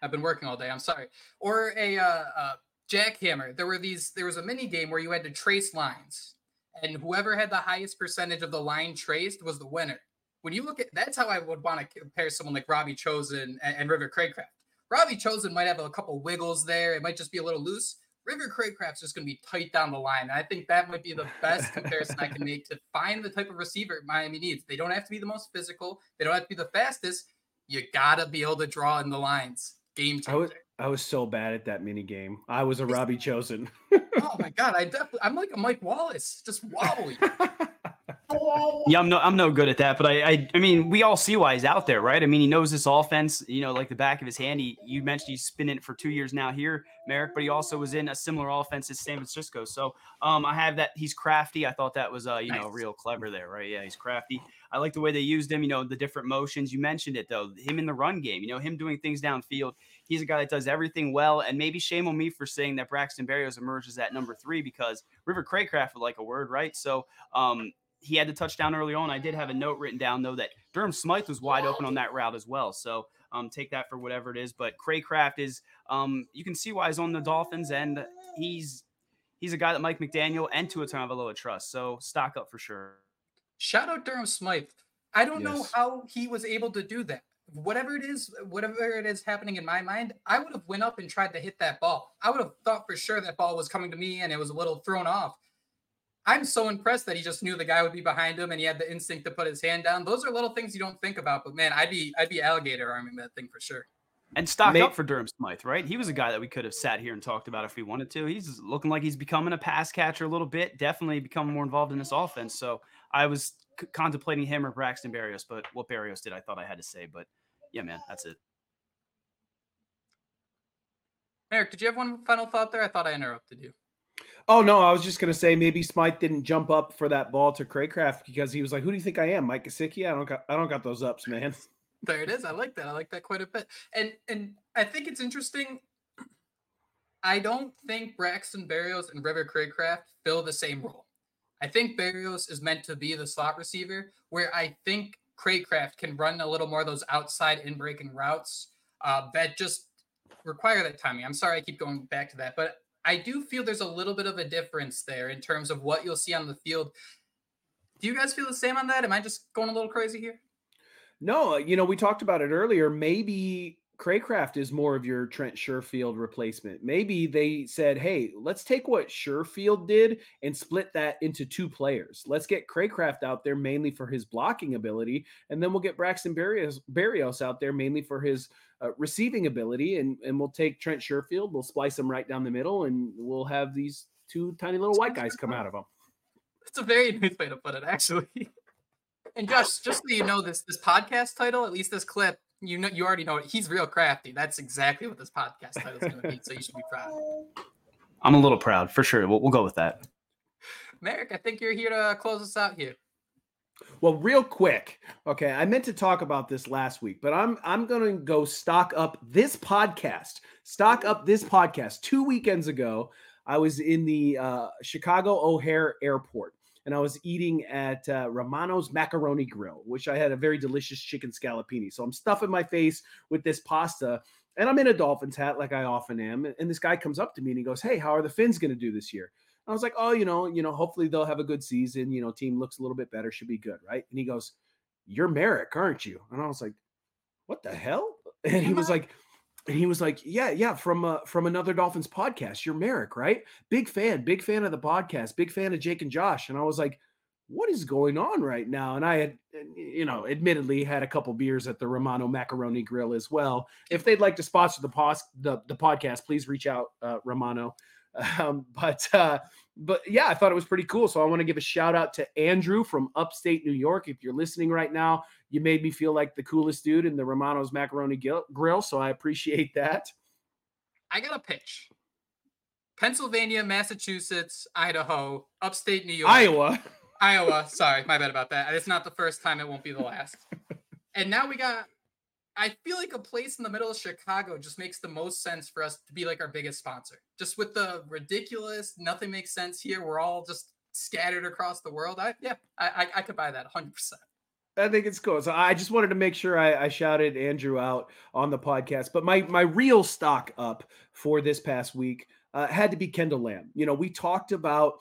I've been working all day. I'm sorry. Or a uh, uh, jackhammer. There were these. There was a mini game where you had to trace lines, and whoever had the highest percentage of the line traced was the winner. When you look at that's how I would want to compare someone like Robbie Chosen and, and River Cracraft. Robbie Chosen might have a couple wiggles there. It might just be a little loose. River Cracraft's just going to be tight down the line. And I think that might be the best comparison I can make to find the type of receiver Miami needs. They don't have to be the most physical. They don't have to be the fastest. You got to be able to draw in the lines. Game changer. I was, I was so bad at that mini game. I was a Robbie chosen. oh my god, I definitely I'm like a Mike Wallace, just wobbly. Yeah, I'm no, I'm no good at that, but I, I, I mean, we all see why he's out there, right? I mean, he knows this offense, you know, like the back of his hand. He, you mentioned he's been in it for two years now here, Marek, but he also was in a similar offense as San Francisco. So, um, I have that. He's crafty. I thought that was, uh, you nice. know, real clever there, right? Yeah, he's crafty. I like the way they used him. You know, the different motions. You mentioned it though. Him in the run game. You know, him doing things downfield. He's a guy that does everything well. And maybe shame on me for saying that Braxton Berrios emerges at number three because River Cracraft would like a word, right? So, um, he had the touchdown early on. I did have a note written down though that Durham Smythe was wide open on that route as well. So um, take that for whatever it is. But Cracraft is um, you can see why he's on the Dolphins, and he's he's a guy that Mike McDaniel and Tua Tagovailoa trust. So stock up for sure. Shout out Durham Smythe. I don't yes. know how he was able to do that. Whatever it is, whatever it is happening in my mind, I would have went up and tried to hit that ball. I would have thought for sure that ball was coming to me and it was a little thrown off. I'm so impressed that he just knew the guy would be behind him and he had the instinct to put his hand down. Those are little things you don't think about, but man, I'd be I'd be alligator arming that thing for sure. And stock up for Durham Smythe, right? He was a guy that we could have sat here and talked about if we wanted to. He's looking like he's becoming a pass catcher a little bit, definitely becoming more involved in this offense. So I was c- contemplating him or Braxton Berrios, but what Berrios did, I thought I had to say. But yeah, man, that's it. Eric, did you have one final thought there? I thought I interrupted you. Oh no, I was just gonna say maybe Smythe didn't jump up for that ball to Cracraft because he was like, "Who do you think I am, Mike Gesicki? I don't got, I don't got those ups, man." There it is. I like that. I like that quite a bit. And and I think it's interesting. I don't think Braxton Berrios and River Cracraft fill the same role. I think Berrios is meant to be the slot receiver, where I think Cracraft can run a little more of those outside in breaking routes uh, that just require that timing. I'm sorry I keep going back to that, but I do feel there's a little bit of a difference there in terms of what you'll see on the field. Do you guys feel the same on that? Am I just going a little crazy here? No, uh, you know, we talked about it earlier. Maybe Cracraft is more of your Trent Sherfield replacement. Maybe they said, hey, let's take what Sherfield did and split that into two players. Let's get Cracraft out there mainly for his blocking ability, and then we'll get Braxton Berrios, Berrios out there mainly for his uh, receiving ability, and, and we'll take Trent Sherfield, we'll splice him right down the middle, and we'll have these two tiny little white guys come out of them. It's a very nice way to put it, actually. And Josh, just so you know, this this podcast title, at least this clip, you know, you already know it. He's real crafty. That's exactly what this podcast title is going to be. So you should be proud. I'm a little proud for sure. We'll, we'll go with that. Marek, I think you're here to close us out here. Well, real quick, okay. I meant to talk about this last week, but I'm I'm going to go stock up this podcast. Stock up this podcast. Two weekends ago, I was in the uh, Chicago O'Hare Airport and I was eating at uh, Romano's Macaroni Grill, which I had a very delicious chicken scallopini. So I'm stuffing my face with this pasta. and I'm in a Dolphins hat like I often am. And this guy comes up to me and he goes, Hey, how are the Fins going to do this year? I was like, Oh, you know, you know, hopefully they'll have a good season. You know, team looks a little bit better, should be good, right? And he goes, You're Marek, aren't you? And I was like, What the hell? And he was like, and he was like, "Yeah, yeah, from uh, from another Dolphins podcast. You're Marek, right? Big fan, big fan of the podcast, big fan of Jake and Josh." And I was like, "What is going on right now?" And I had, you know, admittedly had a couple beers at the Romano Macaroni Grill as well. If they'd like to sponsor the pos- the, the podcast, please reach out, uh, Romano. Um, but uh, but yeah, I thought it was pretty cool. So I want to give a shout out to Andrew from upstate New York. If you're listening right now, you made me feel like the coolest dude in the Romano's Macaroni Grill. So I appreciate that. I got a pitch. Pennsylvania, Massachusetts, Idaho, upstate New York, Iowa. Iowa. Sorry, my bad about that. It's not the first time. It won't be the last. and now we got I feel like a place in the middle of Chicago just makes the most sense for us to be like our biggest sponsor. Just with the ridiculous, nothing makes sense here. We're all just scattered across the world. I yeah, I I, I could buy that 100. I think it's cool. So I just wanted to make sure I, I, shouted Andrew out on the podcast. But my my real stock up for this past week uh, had to be Kendall Lamm. You know, we talked about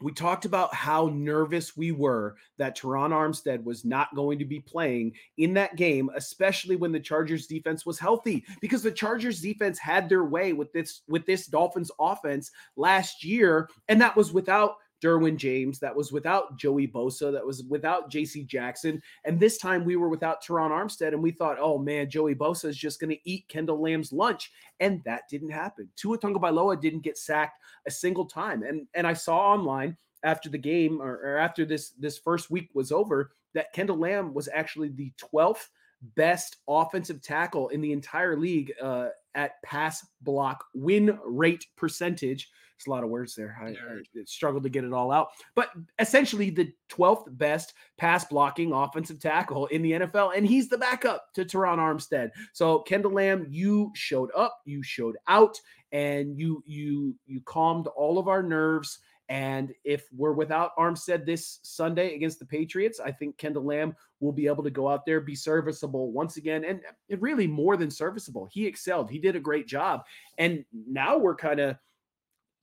we talked about how nervous we were that Terron Armstead was not going to be playing in that game, especially when the Chargers defense was healthy, because the Chargers defense had their way with this with this Dolphins offense last year, and that was without Derwin James, that was without Joey Bosa, that was without JC Jackson. And this time we were without Terron Armstead, and we thought, oh man, Joey Bosa is just going to eat Kendall Lamm's lunch. And that didn't happen. Tua Tagovailoa didn't get sacked a single time. And and I saw online after the game or, or after this this first week was over that Kendall Lamm was actually the 12th best offensive tackle in the entire league uh, at pass block win rate percentage. It's a lot of words there. I, I, struggled to get it all out. But essentially, the 12th best pass blocking offensive tackle in the NFL. And he's the backup to Terron Armstead. So, Kendall Lamm, you showed up, you showed out, and you you you calmed all of our nerves and if we're without Armstead this Sunday against the Patriots, I think Kendall Lamm will be able to go out there, be serviceable once again, and really more than serviceable. He excelled. He did a great job. And now we're kind of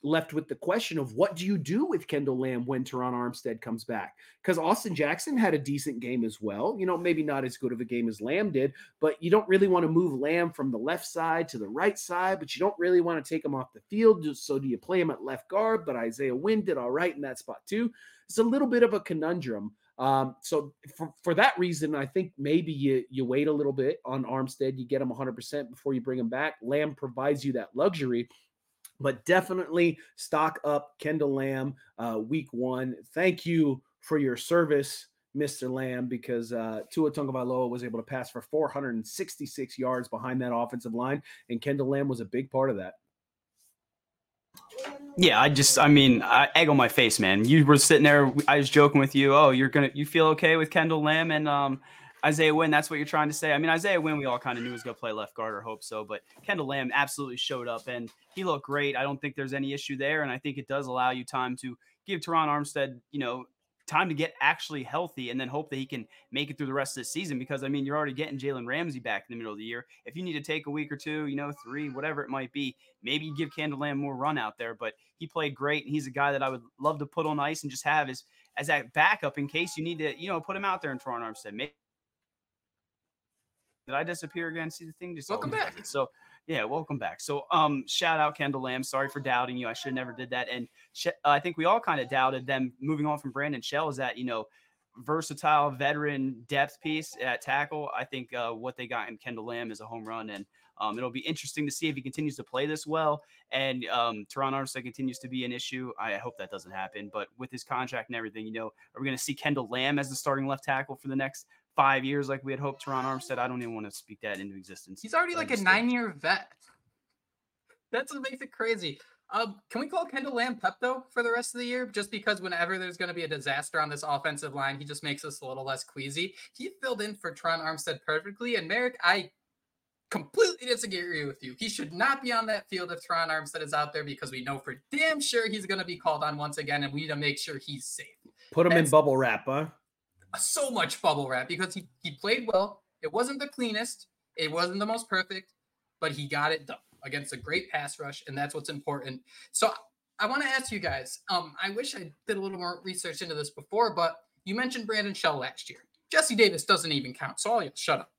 left with the question of what do you do with Kendall Lamm when Terron Armstead comes back? Because Austin Jackson had a decent game as well. You know, maybe not as good of a game as Lamm did, but you don't really want to move Lamm from the left side to the right side, but you don't really want to take him off the field. So do you play him at left guard? But Isaiah Wynn did all right in that spot too. It's a little bit of a conundrum. Um, so for, for that reason, I think maybe you you wait a little bit on Armstead, you get him 100% before you bring him back. Lamm provides you that luxury but definitely stock up Kendall Lamm uh, week one. Thank you for your service, Mr. Lamm, because uh, Tua Tagovailoa was able to pass for 466 yards behind that offensive line, and Kendall Lamm was a big part of that. Yeah, I just, I mean, I, egg on my face, man. You were sitting there. I was joking with you. Oh, you're gonna, you feel okay with Kendall Lamm and um, Isaiah Wynn, that's what you're trying to say. I mean, Isaiah Wynn, we all kind of knew was going to play left guard or hope so, but Kendall Lamm absolutely showed up and he looked great. I don't think there's any issue there. And I think it does allow you time to give Terron Armstead, you know, time to get actually healthy and then hope that he can make it through the rest of the season because I mean you're already getting Jalen Ramsey back in the middle of the year. If you need to take a week or two, you know, three, whatever it might be, maybe give Kendall Lamm more run out there. But he played great and he's a guy that I would love to put on ice and just have as as that backup in case you need to, you know, put him out there in Terron Armstead. Maybe did I disappear again? See the thing just welcome back. So yeah, welcome back. So um, shout out Kendall Lamm. Sorry for doubting you. I should have never did that. And sh- I think we all kind of doubted them moving on from Brandon Shell. Is that you know versatile veteran depth piece at tackle. I think uh, what they got in Kendall Lamm is a home run, and um, it'll be interesting to see if he continues to play this well. And um, Terron Armstead continues to be an issue. I hope that doesn't happen. But with his contract and everything, you know, are we going to see Kendall Lamm as the starting left tackle for the next five years like we had hoped Terron Armstead. I don't even want to speak that into existence. He's already like a nine year vet. That's what makes it crazy. Um, can we call Kendall Lamm Pepto for the rest of the year? Just because whenever there's going to be a disaster on this offensive line, he just makes us a little less queasy. He filled in for Tron Armstead perfectly. And Merrick, I completely disagree with you. He should not be on that field if Tron Armstead is out there because we know for damn sure he's going to be called on once again, and we need to make sure he's safe. Put him That's, in bubble wrap, huh? So much bubble wrap because he, he played well. It wasn't the cleanest, it wasn't the most perfect, but he got it done against a great pass rush, and that's what's important. So I want to ask you guys. Um, I wish I did a little more research into this before, but you mentioned Brandon Shell last year. Jesse Davis doesn't even count, so I'll shut up.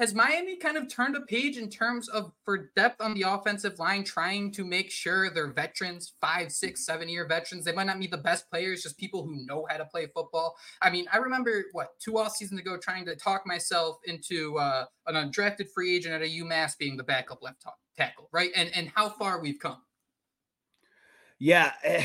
Has Miami kind of turned a page in terms of for depth on the offensive line, trying to make sure they're veterans, five, six, seven year veterans? They might not be the best players, just people who know how to play football. I mean, I remember what two off seasons ago trying to talk myself into uh, an undrafted free agent at a UMass being the backup left tackle, right? And and how far we've come. Yeah, eh,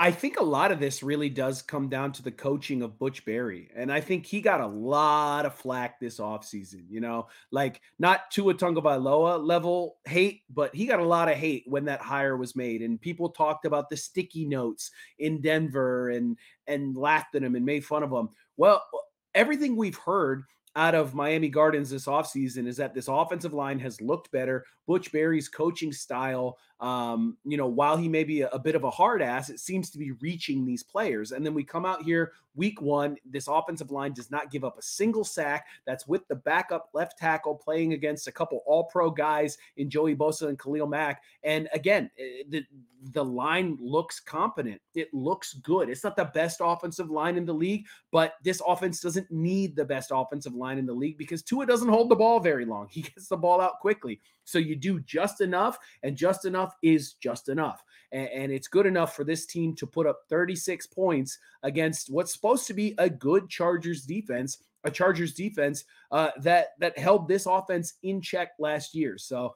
I think a lot of this really does come down to the coaching of Butch Barry. And I think he got a lot of flack this offseason, you know, like not Tua Tagovailoa level hate, but he got a lot of hate when that hire was made. And people talked about the sticky notes in Denver and and laughed at him and made fun of him. Well, everything we've heard out of Miami Gardens this offseason is that this offensive line has looked better. Butch Barry's coaching style um, you know, while he may be a, a, bit of a hard ass, it seems to be reaching these players. And then we come out here week one. This offensive line does not give up a single sack. That's with the backup left tackle playing against a couple all pro guys in Joey Bosa and Khalil Mack. And again, eh, the, the line looks competent. It looks good. It's not the best offensive line in the league, but this offense doesn't need the best offensive line in the league because Tua doesn't hold the ball very long. He gets the ball out quickly. So you do just enough, and just enough is just enough. And, and, it's good enough for this team to put up 36 points against what's supposed to be a good Chargers defense, a Chargers defense uh, that that held this offense in check last year. So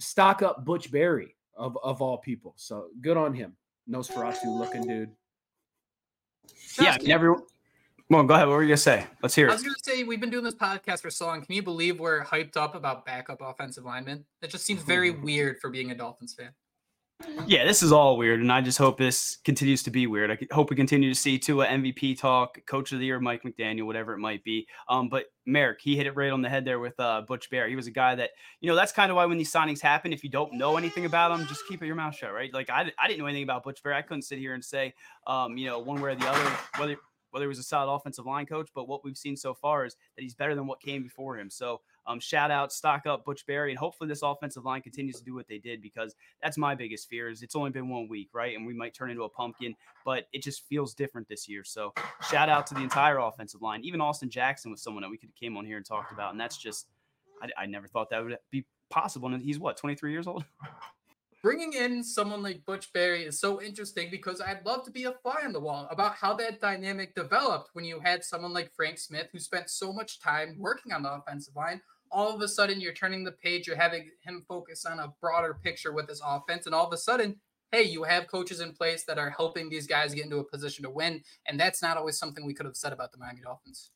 stock up Butch Barry of, of all people. So good on him. Nosferatu looking dude. Yeah, well, go ahead. What were you gonna say? Let's hear it. I was gonna say we've been doing this podcast for so long. Can you believe we're hyped up about backup offensive linemen? It just seems very weird for being a Dolphins fan. Yeah, this is all weird, and I just hope this continues to be weird. I hope we continue to see Tua MVP talk, Coach of the Year Mike McDaniel, whatever it might be. Um, but Marek, he hit it right on the head there with uh, Butch Bear. He was a guy that you know that's kind of why when these signings happen, if you don't know anything about them, just keep your mouth shut, right? Like I, I didn't know anything about Butch Bear. I couldn't sit here and say, um, you know, one way or the other whether whether he was a solid offensive line coach, but what we've seen so far is that he's better than what came before him. So um, shout out, stock up Butch Barry, and hopefully this offensive line continues to do what they did because that's my biggest fear. Is it's only been one week, right, and we might turn into a pumpkin, but it just feels different this year. So shout out to the entire offensive line. Even Austin Jackson was someone that we could have came on here and talked about, and that's just I, I never thought that would be possible. And he's what 23 years old. Bringing in someone like Butch Barry is so interesting because I'd love to be a fly on the wall about how that dynamic developed when you had someone like Frank Smith who spent so much time working on the offensive line. All of a sudden, you're turning the page, you're having him focus on a broader picture with his offense, and all of a sudden, hey, you have coaches in place that are helping these guys get into a position to win. And that's not always something we could have said about the Miami Dolphins.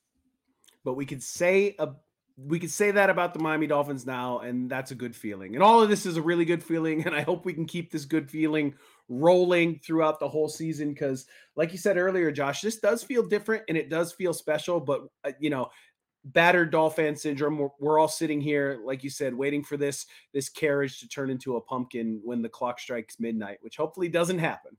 But we could say a we can say that about the Miami Dolphins now, and that's a good feeling. And all of this is a really good feeling. And I hope we can keep this good feeling rolling throughout the whole season. Because, like you said earlier, Josh, this does feel different and it does feel special. But, uh, you know, battered Dolphin syndrome. We're, we're, all sitting here, like you said, waiting for this this carriage to turn into a pumpkin when the clock strikes midnight, which hopefully doesn't happen.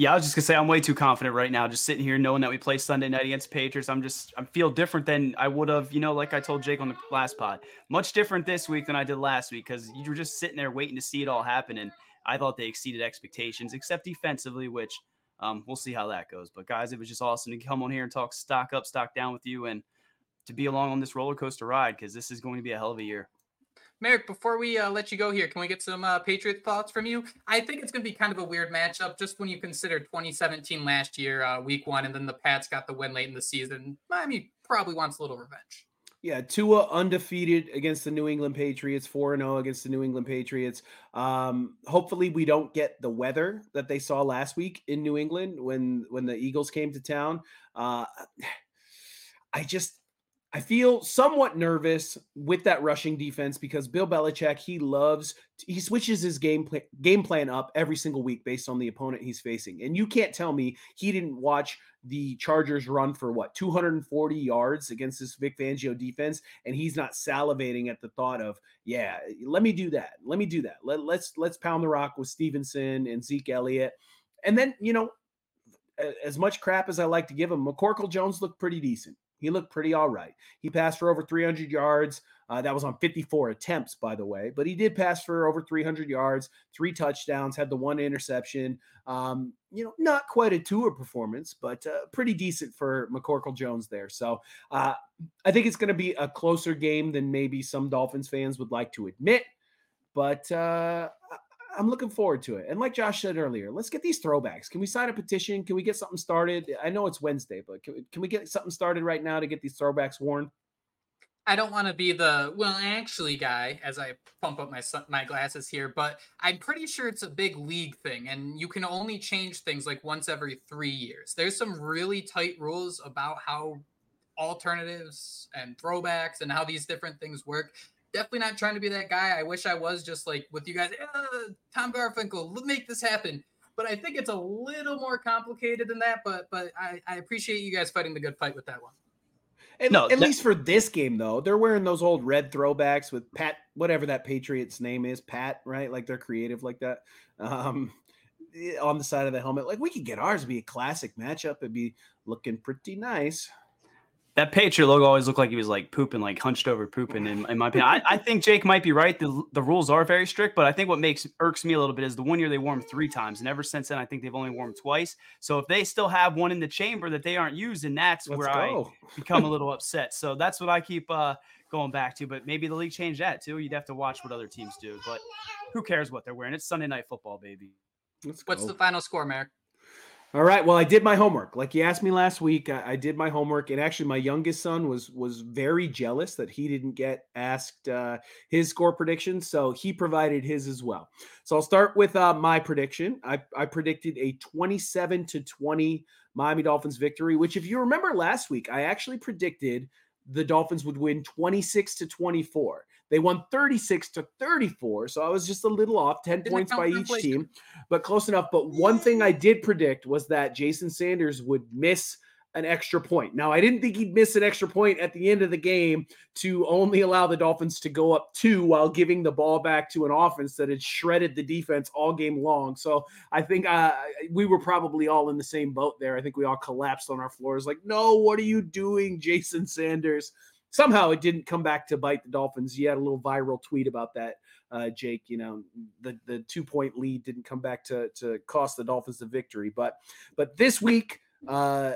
Yeah, I was just gonna say I'm way too confident right now, just sitting here knowing that we play Sunday night against Patriots. I'm just I feel different than I would have, you know, like I told Jake on the last pod. Much different this week than I did last week because you were just sitting there waiting to see it all happen, and I thought they exceeded expectations, except defensively, which um, we'll see how that goes. But guys, it was just awesome to come on here and talk stock up, stock down with you, and to be along on this roller coaster ride because this is going to be a hell of a year. Marek, before we uh, let you go here, can we get some uh, Patriot thoughts from you? I think it's going to be kind of a weird matchup just when you consider 2017 last year, uh, week one, and then the Pats got the win late in the season. Miami probably wants a little revenge. Yeah, Tua undefeated against the New England Patriots, 4 0 against the New England Patriots. Um, hopefully we don't get the weather that they saw last week in New England when when the Eagles came to town. Uh, I just I feel somewhat nervous with that rushing defense because Bill Belichick he loves he switches his game plan game plan up every single week based on the opponent he's facing. And you can't tell me he didn't watch the Chargers run for what 240 yards against this Vic Fangio defense and he's not salivating at the thought of, yeah, let me do that. Let me do that. Let, let's let's pound the rock with Stevenson and Zeke Elliott. And then, you know, as much crap as I like to give him, McCorkle Jones looked pretty decent. He looked pretty all right. He passed for over 300 yards. Uh, that was on 54 attempts, by the way, but he did pass for over 300 yards, three touchdowns, had the one interception. Um, you know, not quite a Tua performance, but uh, pretty decent for McCorkle Jones there. So uh, I think it's going to be a closer game than maybe some Dolphins fans would like to admit. But uh, I'm looking forward to it. And like Josh said earlier, let's get these throwbacks. Can we sign a petition? Can we get something started? I know it's Wednesday, but can we, can we get something started right now to get these throwbacks worn? I don't want to be the well, actually, guy, as I pump up my my glasses here, but I'm pretty sure it's a big league thing, and you can only change things like once every three years. There's some really tight rules about how alternatives and throwbacks and how these different things work definitely not trying to be that guy. I wish I was just like with you guys. Uh, Tom Garfinkel, let's make this happen. But I think it's a little more complicated than that. But but I, I appreciate you guys fighting the good fight with that one. At, no, at that, least for this game though, they're wearing those old red throwbacks with Pat, whatever that Patriots name is, Pat, right? Like they're creative like that. Um, on the side of the helmet, like we could get ours to be a classic matchup. It'd be looking pretty nice that Patriot logo always looked like he was like pooping, like hunched over pooping. In, in my opinion, I, I, think Jake might be right. The, the rules are very strict, but I think what makes irks me a little bit is the one year they wore them three times, and ever since then, I think they've only worn them twice. So if they still have one in the chamber that they aren't using, that's Let's where go. I become a little upset. So that's what I keep uh, going back to. But maybe the league changed that too. You'd have to watch what other teams do. But who cares what they're wearing? It's Sunday night football, baby. What's the final score, Marek? All right. Well, I did my homework. Like you asked me last week, I, I, did my homework, and actually, my youngest son was was very jealous that he didn't get asked uh, his score prediction, so he provided his as well. So I'll start with uh, my prediction. I, I predicted a twenty-seven to twenty Miami Dolphins victory. Which, if you remember last week, I actually predicted the Dolphins would win twenty-six to twenty-four. They won 36 to 34. So I was just a little off, 10 Didn't points by each team, but close enough. But one thing I did predict was that Jason Sanders would miss an extra point. Now, I didn't think he'd miss an extra point at the end of the game to only allow the Dolphins to go up two while giving the ball back to an offense that had shredded the defense all game long. So I think uh, we were probably all in the same boat there. I think we all collapsed on our floors like, no, what are you doing, Jason Sanders? Somehow it didn't come back to bite the Dolphins. You had a little viral tweet about that, uh, Jake. You know, the the two point lead didn't come back to to cost the Dolphins the victory. But but this week, uh,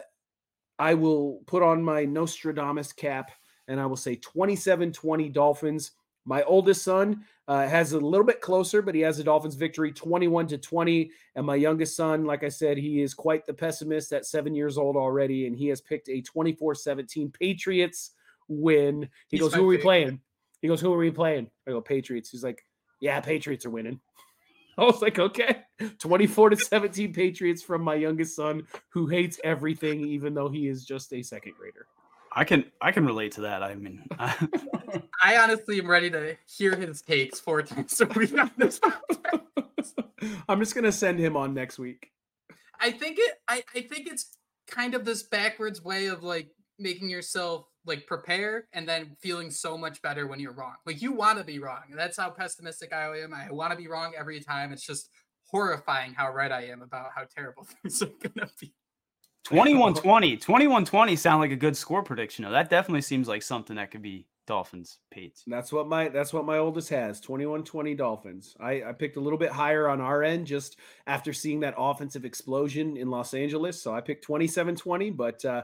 I will put on my Nostradamus cap and I will say 27-20 Dolphins. My oldest son uh, has a little bit closer, but he has a Dolphins victory 21 to 20. And my youngest son, like I said, he is quite the pessimist at seven years old already. And he has picked a 24 17 Patriots win. He He's goes, Who are we playing? He goes, Who are we playing? I go, Patriots. He's like, Yeah, Patriots are winning. I was like, okay, 24 to 17 Patriots from my youngest son who hates everything, even though he is just a second grader. I can I can relate to that. I mean, I honestly am ready to hear his takes four times a week on this. I'm just gonna send him on next week. I think it. I, I think it's kind of this backwards way of like making yourself like prepare and then feeling so much better when you're wrong. Like you want to be wrong. That's how pessimistic I am. I want to be wrong every time. It's just horrifying how right I am about how terrible things are going to be. 21-20. 21-20 sound like a good score prediction. That definitely seems like something that could be Dolphins Pates. That's what my that's what my oldest has. 21-20 Dolphins. I, I picked a little bit higher on our end just after seeing that offensive explosion in Los Angeles. So I picked 27-20, but uh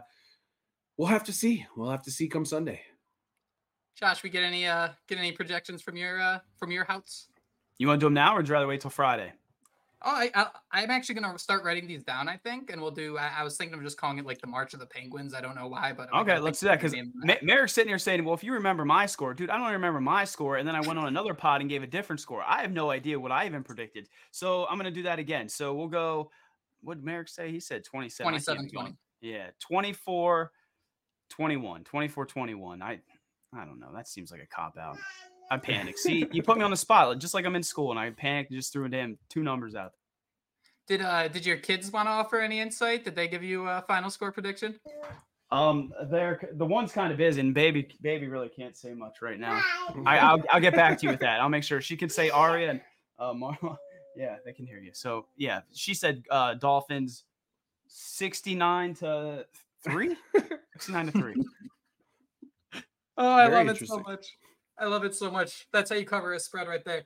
we'll have to see. We'll have to see come Sunday. Josh, we get any uh get any projections from your uh from your house? You want to do them now, or would you rather wait till Friday? Oh, I, I am actually gonna start writing these down. I think, and we'll do. I, I, was thinking of just calling it like the March of the Penguins. I don't know why, but I'm okay, let's do that because Marek's sitting here saying, "Well, if you remember my score, dude, I don't remember my score." And then I went on another pod and gave a different score. I have no idea what I even predicted. So I'm gonna do that again. So we'll go. What did Marek say? He said 27. 27 20. Yeah, 24 21, 24 21. I I don't know. That seems like a cop out. I panicked. See, you put me on the spot, just like I'm in school, and I panicked and just threw a damn two numbers out. Did uh did your kids want to offer any insight? Did they give you a final score prediction? Um, they're the one's kind of is, and baby baby really can't say much right now. I I'll, I'll get back to you with that. I'll make sure she can say Aria and uh Marla. Yeah, they can hear you. So yeah, she said uh Dolphins 69 to three. 69 to three. oh, I Very love it so much. I love it so much. That's how you cover a spread right there.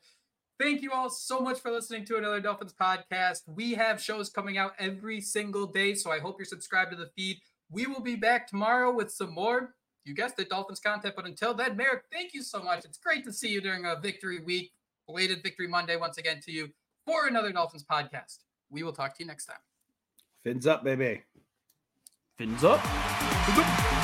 Thank you all so much for listening to another Dolphins podcast. We have shows coming out every single day, so I hope you're subscribed to the feed. We will be back tomorrow with some more, you guessed it, Dolphins content. But until then, Marek, thank you so much. It's great to see you during a victory week, belated victory Monday once again to you for another Dolphins podcast. We will talk to you next time. Fins up, baby. Fins up.